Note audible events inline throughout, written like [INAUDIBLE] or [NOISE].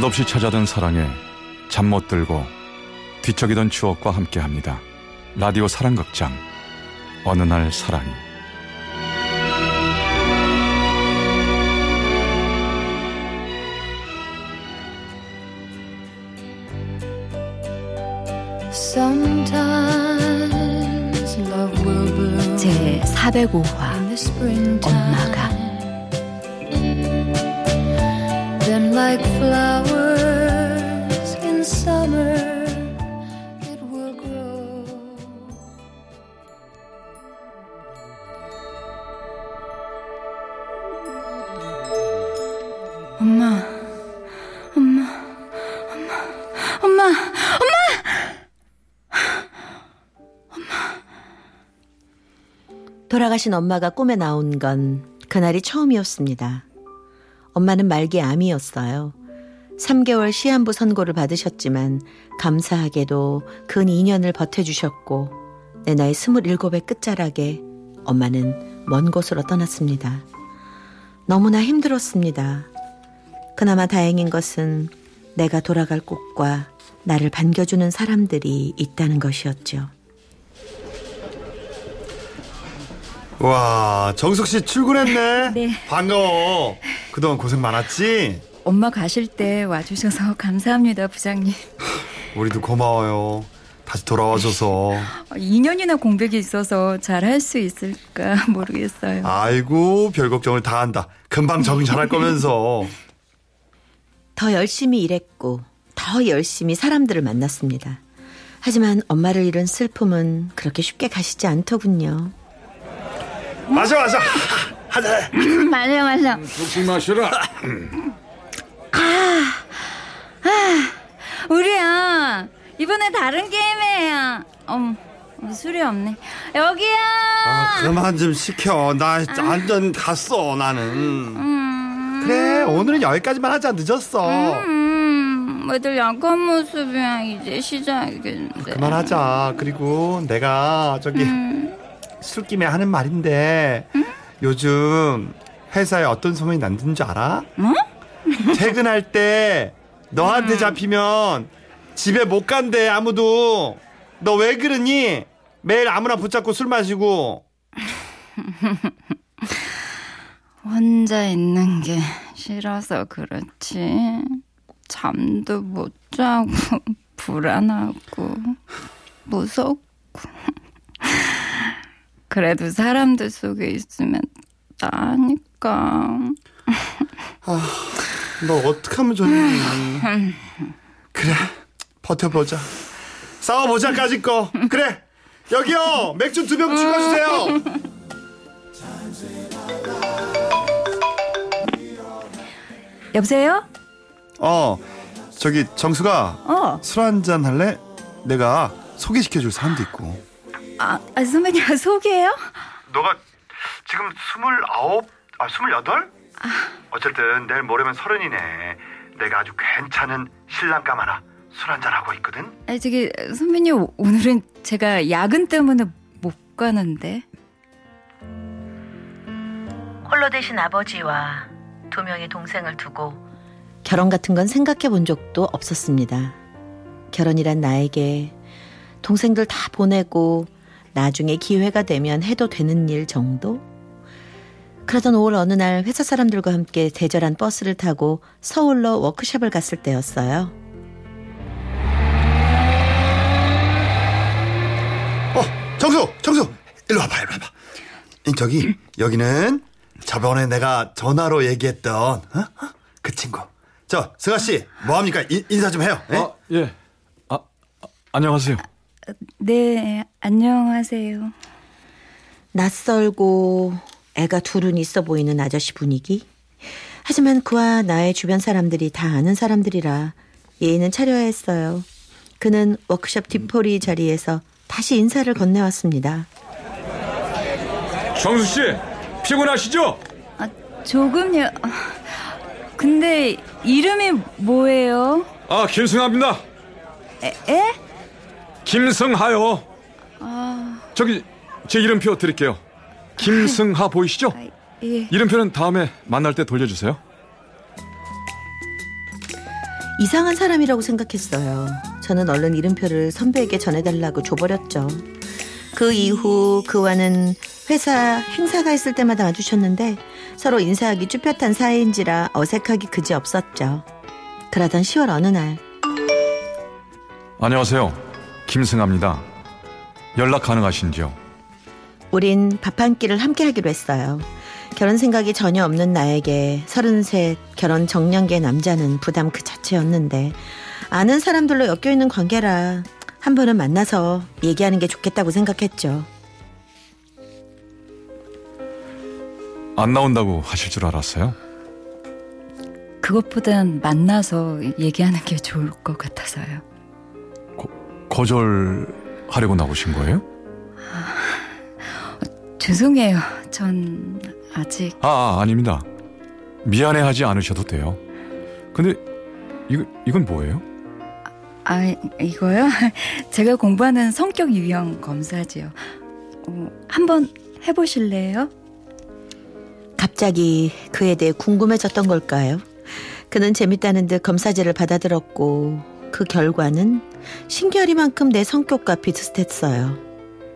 느닷없이 찾아든 사랑에 잠 못 들고 뒤척이던 추억과 함께합니다. 라디오 사랑극장. 어느 날 사랑이 제 405화 엄마가 돌아가신 엄마가 꿈에 나온 건 그날이 처음이었습니다. 엄마는 말기 암이었어요. 3개월 시한부 선고를 받으셨지만 감사하게도 근 2년을 버텨주셨고 내 나이 27의 끝자락에 엄마는 먼 곳으로 떠났습니다. 너무나 힘들었습니다. 그나마 다행인 것은 내가 돌아갈 곳과 나를 반겨주는 사람들이 있다는 것이었죠. 와, 정숙 씨 출근했네. [LAUGHS] 네. 반가워. 그동안 고생 많았지? 엄마 가실 때 와주셔서 감사합니다, 부장님. [LAUGHS] 우리도 고마워요. 다시 돌아와줘서. 2년이나 공백이 있어서 잘 할 수 있을까 [LAUGHS] 모르겠어요. 아이고, 별 걱정을 다 한다. 금방 적응 잘할 거면서. 더 열심히 일했고 더 열심히 사람들을 만났습니다. 하지만 엄마를 잃은 슬픔은 그렇게 쉽게 가시지 않더군요. 마셔, 마셔. 하자. 맞아, 맞아. 조금 마셔라. 우리야, 이번에 다른 게임이에요. 어머, 어, 술이 없네. 여기야! 아, 그만 좀 시켜. 나 완전 갔어, 나는. 음, 그래, 오늘은 여기까지만 하자. 늦었어. 음, 애들 약한 모습이야. 이제 시작이겠는데. 그만하자. 그리고 내가 저기 음. 술김에 하는 말인데 요즘 회사에 어떤 소문이 난는 줄 알아? 뭐? 퇴근할 때 음. 너한테 잡히면 집에 못 간대 아무도. 너 왜 그러니? 매일 아무나 붙잡고 술 마시고. [LAUGHS] 혼자 있는 게 싫어서 그렇지. 잠도 못 자고, [LAUGHS] 불안하고, 무섭고. 그래도 사람들 속에 있으면 나니까. 너 어떡하면 좋니? 그래 버텨보자. 싸워보자까지 거. 그래 여기요 맥주 두 병 추가주세요. 여보세요? 어 저기 정수가 어. 술 한 잔 할래? 내가 소개시켜줄 사람도 있고. 아, 아 선배님, 소개해요? 너가 지금 스물아홉, 아 스물여덟? 어쨌든 내일 모레면 서른이네. 내가 아주 괜찮은 신랑감 하나 술 한잔 하고 있거든. 아, 저기, 선배님, 오늘은 제가 야근 때문에 못 가는데. 홀로 되신 아버지와 두 명의 동생을 두고 결혼 같은 건 생각해 본 적도 없었습니다. 결혼이란 나에게 동생들 다 보내고 나중에 기회가 되면 해도 되는 일 정도? 그러던 5월 어느 날 회사 사람들과 함께 대절한 버스를 타고 서울로 워크숍을 갔을 때였어요. 어, 정수, 정수, 일로 와봐, 일로 와봐. 이, 저기 여기는 저번에 내가 전화로 얘기했던 어? 어? 그 친구. 저 승아 씨, 뭐 합니까? 인, 인사 좀 해요. 예? 아, 예. 아, 아, 안녕하세요. 네, 안녕하세요. 낯설고 애가 둘은 있어 보이는 아저씨 분위기. 하지만 그와 나의 주변 사람들이 다 아는 사람들이라 예의는 차려야 했어요. 그는 워크숍 뒷포리 자리에서 다시 인사를 건네왔습니다. 정수 씨, 피곤하시죠? 아, 조금요. 아, 근데 이름이 뭐예요? 아, 김승하입니다. 에? 에? 김승하요. 아, 저기 제 이름표 드릴게요. 김승하 보이시죠? 아, 예. 이름표는 다음에 만날 때 돌려주세요. 이상한 사람이라고 생각했어요. 저는 얼른 이름표를 선배에게 전해달라고 줘버렸죠. 그 이후 그와는 회사 행사가 있을 때마다 와주셨는데 서로 인사하기 쭈뼛한 사이인지라 어색하기 그지 없었죠. 그러던 10월 어느 날 안녕하세요. 김승아입니다. 연락 가능하신지요? 우린 밥 한 끼를 함께 하기로 했어요. 결혼 생각이 전혀 없는 나에게 33 결혼 정년기의 남자는 부담 그 자체였는데 아는 사람들로 엮여 있는 관계라 한 번은 만나서 얘기하는 게 좋겠다고 생각했죠. 안 나온다고 하실 줄 알았어요? 그것보단 만나서 얘기하는 게 좋을 것 같아서요. 거절하려고 나오신 거예요? 죄송해요. 전 아직 아, 아 아닙니다. 미안해하지 않으셔도 돼요. 근데 이거 이건 뭐예요? 아 이거요? [LAUGHS] 제가 공부하는 성격 유형 검사지요. 어, 한번 해보실래요? 갑자기 그에 대해 궁금해졌던 걸까요? 그는 재밌다는 듯 검사지를 받아들었고 그 결과는 신기하리만큼 내 성격과 비슷했어요.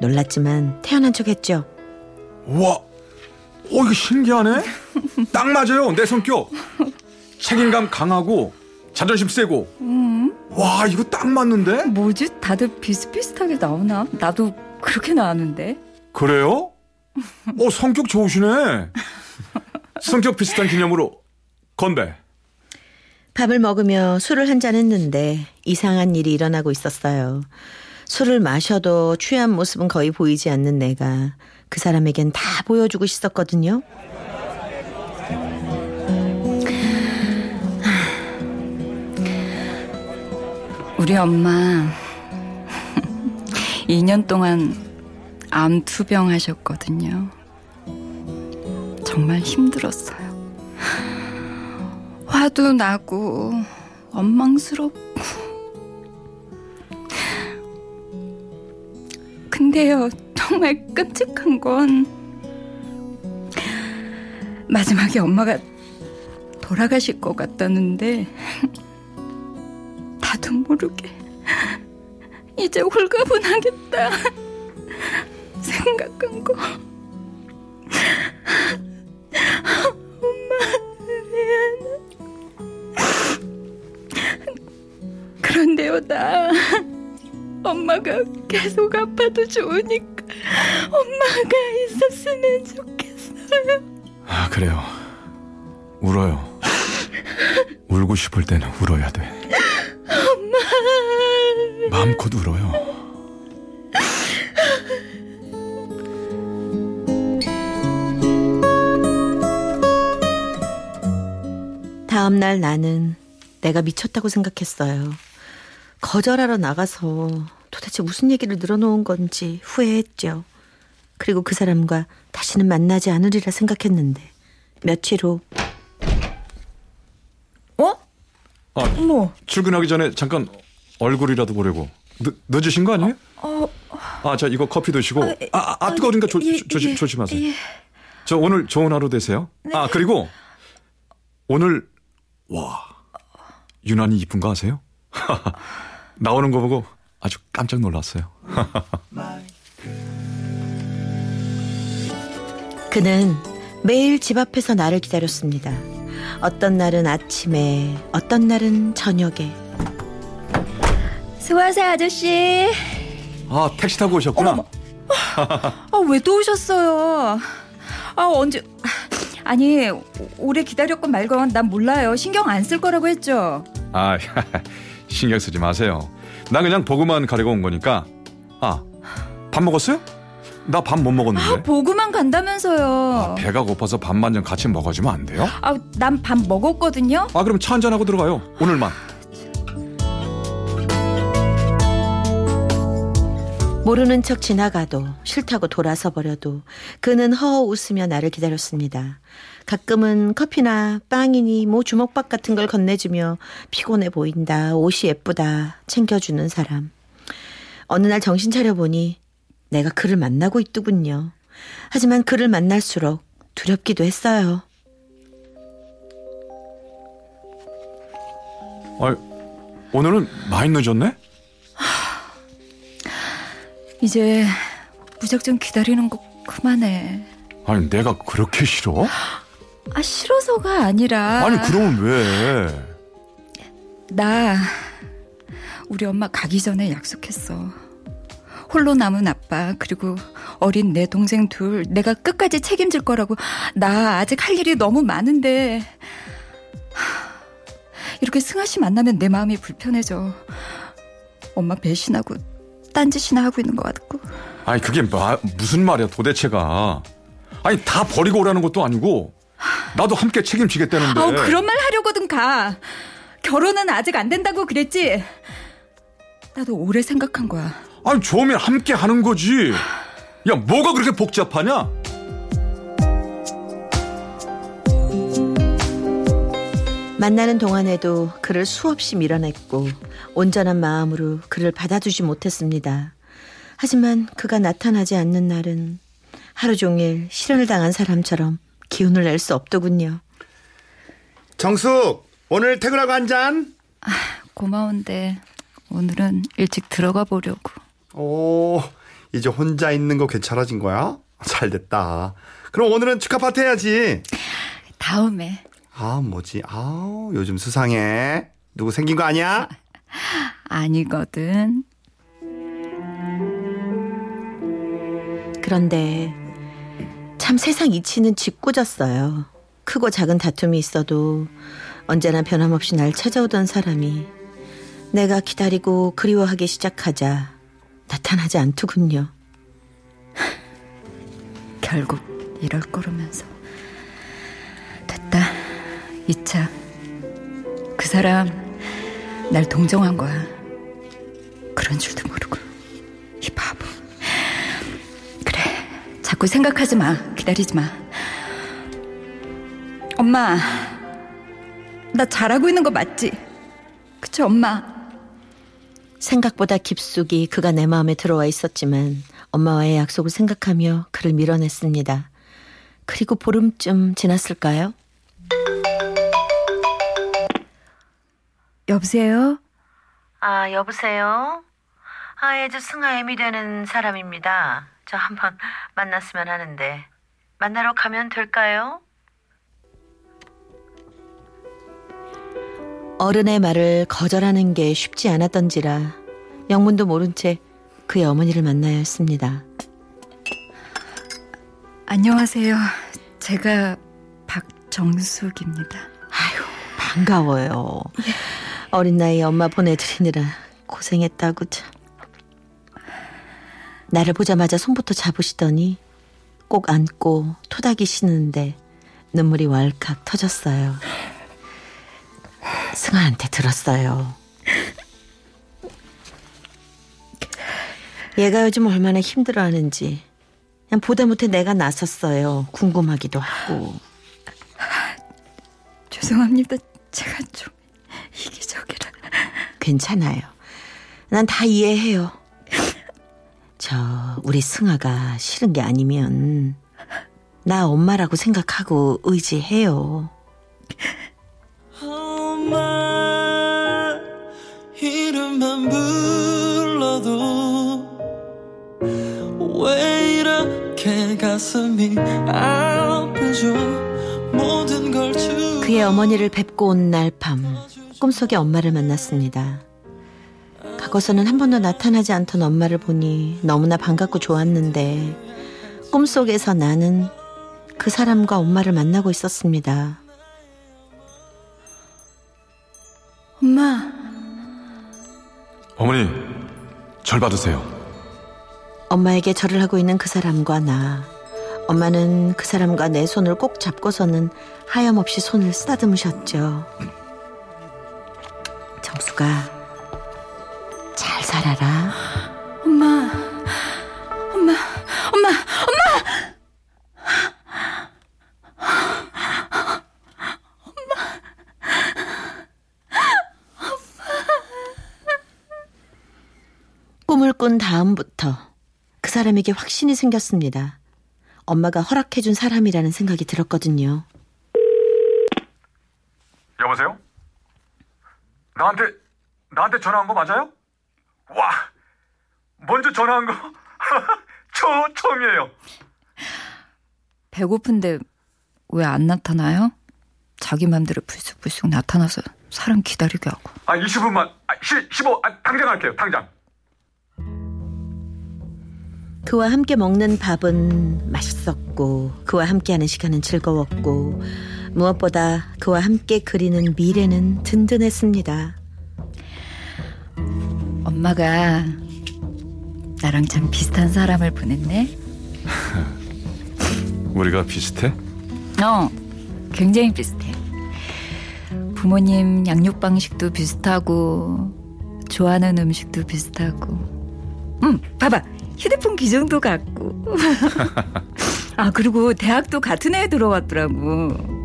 놀랐지만 태어난 척 했죠. 와, 어 이거 신기하네. 딱 맞아요. 내 성격. 책임감 강하고 자존심 세고. 음, 와, 이거 딱 맞는데? 뭐지? 다들 비슷비슷하게 나오나? 나도 그렇게 나왔는데. 그래요? 어, 성격 좋으시네. 성격 비슷한 기념으로 건배. 밥을 먹으며 술을 한 잔 했는데 이상한 일이 일어나고 있었어요. 술을 마셔도 취한 모습은 거의 보이지 않는 내가 그 사람에겐 다 보여주고 싶었거든요. 우리 엄마 [LAUGHS] 2년 동안 암 투병 하셨거든요. 정말 힘들었어요. 화도 나고 원망스럽고. 근데요 정말 끔찍한 건 마지막에 엄마가 돌아가실 것 같다는데 나도 모르게 이제 홀가분하겠다 계속 아파도 좋으니까 엄마가 있었으면 좋겠어요 아, 그래요. 울어요. 울고 싶을 때는 울어야 돼. 마음껏 울어요. 다음 날 나는 내가 미쳤다고 생각했어요. 거절하러 나가서 도대체 무슨 얘기를 늘어놓은 건지 후회했죠. 그리고 그 사람과 다시는 만나지 않으리라 생각했는데 며칠 후 어? 아, 뭐? 출근하기 전에 잠깐 얼굴이라도 보려고. 늦, 늦으신 거 아니에요? 어, 아, 자, 이거 커피 드시고. 아, 아, 아 뜨거우니까 조, 예, 조, 조, 예, 조심하세요. 예. 저 오늘 좋은 하루 되세요. 아, 그리고 오늘, 와, 유난히 이쁜 거 아세요? [LAUGHS] 나오는 거 보고 아주 깜짝 놀랐어요. [LAUGHS] 그는 매일 집 앞에서 나를 기다렸습니다. 어떤 날은 아침에, 어떤 날은 저녁에. 수고하세요 아저씨 아, 택시 타고 오셨구나. 아, 왜 또 오셨어요? 아, 언제. 아니, 오래 기다렸건 말건 난 몰라요. 신경 안 쓸 거라고 했죠. 아, [LAUGHS] 신경 쓰지 마세요. 나 그냥 보고만 가려고 온 거니까. 아, 밥 먹었어요? 나 밥 못 먹었는데. 보고만 간다면서요. 배가 고파서 밥만 좀 같이 먹어주면 안 돼요? 아, 난 밥 먹었거든요. 아, 그럼 차 한잔하고 들어가요. 오늘만. 모르는 척 지나가도 싫다고 돌아서 버려도 그는 허허 웃으며 나를 기다렸습니다. 가끔은 커피나 빵이니 뭐 주먹밥 같은 걸 건네주며 피곤해 보인다, 옷이 예쁘다 챙겨주는 사람. 어느 날 정신 차려보니 내가 그를 만나고 있더군요. 하지만 그를 만날수록 두렵기도 했어요. 아, 오늘은 많이 늦었네? 이제 무작정 기다리는 거 그만해. 아니, 내가 그렇게 싫어? 아 싫어서가 아니라. 아니, 그러면 왜? 나 우리 엄마 가기 전에 약속했어. 홀로 남은 아빠 그리고 어린 내 동생 둘 내가 끝까지 책임질 거라고 나 아직 할 일이 너무 많은데 하, 이렇게 승아 씨 만나면 내 마음이 불편해져. 엄마 배신하고 딴짓이나 하고 있는 것 같고. 아니, 그게 마, 무슨 말이야, 도대체가. 아니, 다 버리고 오라는 것도 아니고, 나도 함께 책임지겠다는데. 아우 그런 말 하려거든 가. 결혼은 아직 안 된다고 그랬지. 나도 오래 생각한 거야. 아니, 좋으면 함께 하는 거지. 야, 뭐가 그렇게 복잡하냐? 만나는 동안에도 그를 수없이 밀어냈고 온전한 마음으로 그를 받아주지 못했습니다. 하지만 그가 나타나지 않는 날은 하루 종일 실현을 당한 사람처럼 기운을 낼 수 없더군요. 정숙, 오늘 퇴근하고 한 잔? 고마운데 오늘은 일찍 들어가 보려고. 오, 이제 혼자 있는 거 괜찮아진 거야? 잘 됐다. 그럼 오늘은 축하 파티 해야지. 다음에. 아, 뭐지? 아우, 요즘 수상해. 누구 생긴 거 아니야? 아 니거든. 그런데 참 세상 이치는 짓궂었어요. 크고 작은 다툼이 있어도 언제나 변함없이 날 찾아오던 사람이 내가 기다리고 그리워하기 시작하자 나타나지 않더군요. [LAUGHS] 결국 이럴 거라면서. 됐다. 2차. 그 사람 날 동정한 거야. 그런 줄도 모르고. 이 바보. 그래. 자꾸 생각하지 마. 기다리지 마. 엄마. 나 잘하고 있는 거 맞지? 그치, 엄마? 생각보다 깊숙이 그가 내 마음에 들어와 있었지만 엄마와의 약속을 생각하며 그를 밀어냈습니다. 그리고 보름쯤 지났을까요? 여보세요? 아, 여보세요? 아, 예주 승아 애미 되는 사람입니다. 저 한번 만났으면 하는데. 만나러 가면 될까요? 어른의 말을 거절하는 게 쉽지 않았던지라 영문도 모른 채 그의 어머니를 만나야 했습니다. 안녕하세요. 제가 박정숙입니다. 아유, 반가워요. 어린 나이에 엄마 보내드리느라 고생했다고 참. 나를 보자마자 손부터 잡으시더니 꼭 안고 토닥이시는데 눈물이 왈칵 터졌어요. 승아한테 들었어요. 얘가 요즘 얼마나 힘들어하는지 그냥 보다 못해 내가 나섰어요. 궁금하기도 하고. 죄송합니다. 제가 좀 이기적이라. [LAUGHS] 괜찮아요. 난 다 이해해요. 저 우리 승아가 싫은 게 아니면 나 엄마라고 생각하고 의지해요. 엄마 이름만 불러도 왜 이렇게 가슴이 아프죠 모든 걸 주. 그의 어머니를 뵙고 온 날 밤 꿈속에 엄마를 만났습니다. 과거서는 한 번도 나타나지 않던 엄마를 보니 너무나 반갑고 좋았는데 꿈속에서 나는 그 사람과 엄마를 만나고 있었습니다. 엄마, 어머니, 절 받으세요. 엄마에게 절을 하고 있는 그 사람과 나. 엄마는 그 사람과 내 손을 꼭 잡고서는 하염없이 손을 쓰다듬으셨죠. 정수가 잘 살아라. 엄마, 엄마, 엄마, 엄마! 꿈을 꾼 다음부터 그 사람에게 확신이 생겼습니다. 엄마가 허락해준 사람이라는 생각이 들었거든요. 여보세요? 나한테 나한테 전화한 거 맞아요? 와, 먼저 전화한 거 [LAUGHS] 저 처음이에요. 배고픈데 왜 안 나타나요? 자기 맘대로 불쑥불쑥 나타나서 사람 기다리게 하고. 아 20분만, 아, 10, 15, 아, 당장 할게요. 당장. 그와 함께 먹는 밥은 맛있었고 그와 함께하는 시간은 즐거웠고 무엇보다 그와 함께 그리는 미래는 든든했습니다. 엄마가 나랑 참 비슷한 사람을 보냈네. [LAUGHS] 우리가 비슷해? 어, 굉장히 비슷해. 부모님 양육 방식도 비슷하고, 좋아하는 음식도 비슷하고. 음, 봐봐. 휴대폰 기종도 같고. [LAUGHS] 아, 그리고 대학도 같은 애 들어갔더라고.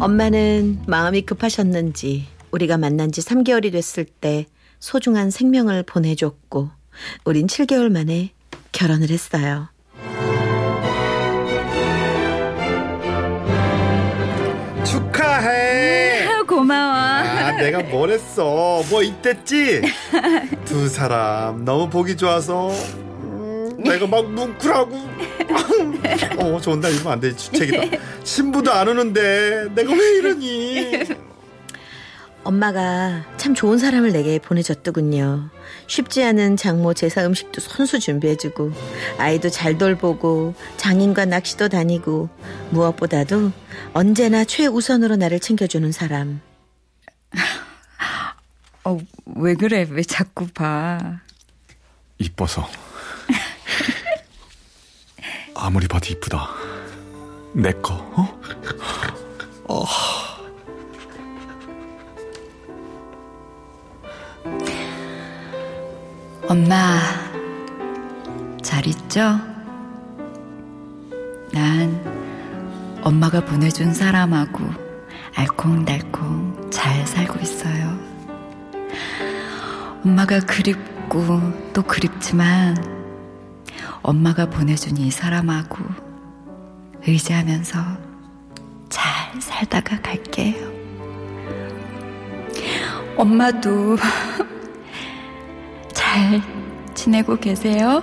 엄마는 마음이 급하셨는지 우리가 만난 지 3개월이 됐을 때 소중한 생명을 보내줬고 우린 7개월 만에 결혼을 했어요. 축하해. 아, 고마워. 아, 내가 뭘 했어? 뭐 이때지? [LAUGHS] 두 사람 너무 보기 좋아서 음, 내가 막 뭉클하고 어 좋은 날 이러면 안 돼. 주책이다. 신부도 안 오는데 내가 왜 이러니? 엄마가 참 좋은 사람을 내게 보내줬더군요. 쉽지 않은 장모 제사 음식도 손수 준비해주고 아이도 잘 돌보고 장인과 낚시도 다니고 무엇보다도 언제나 최우선으로 나를 챙겨주는 사람. 어, 왜 그래? 왜 자꾸 봐? 이뻐서. 아무리 봐도 이쁘다. 내 거, 어? 엄마, 잘 있죠? 난 엄마가 보내준 사람하고 알콩달콩 잘 살고 있어요. 엄마가 그립고 또 그립지만 엄마가 보내준 이 사람하고 의지하면서 잘 살다가 갈게요. 엄마도 [LAUGHS] 잘 지내고 계세요?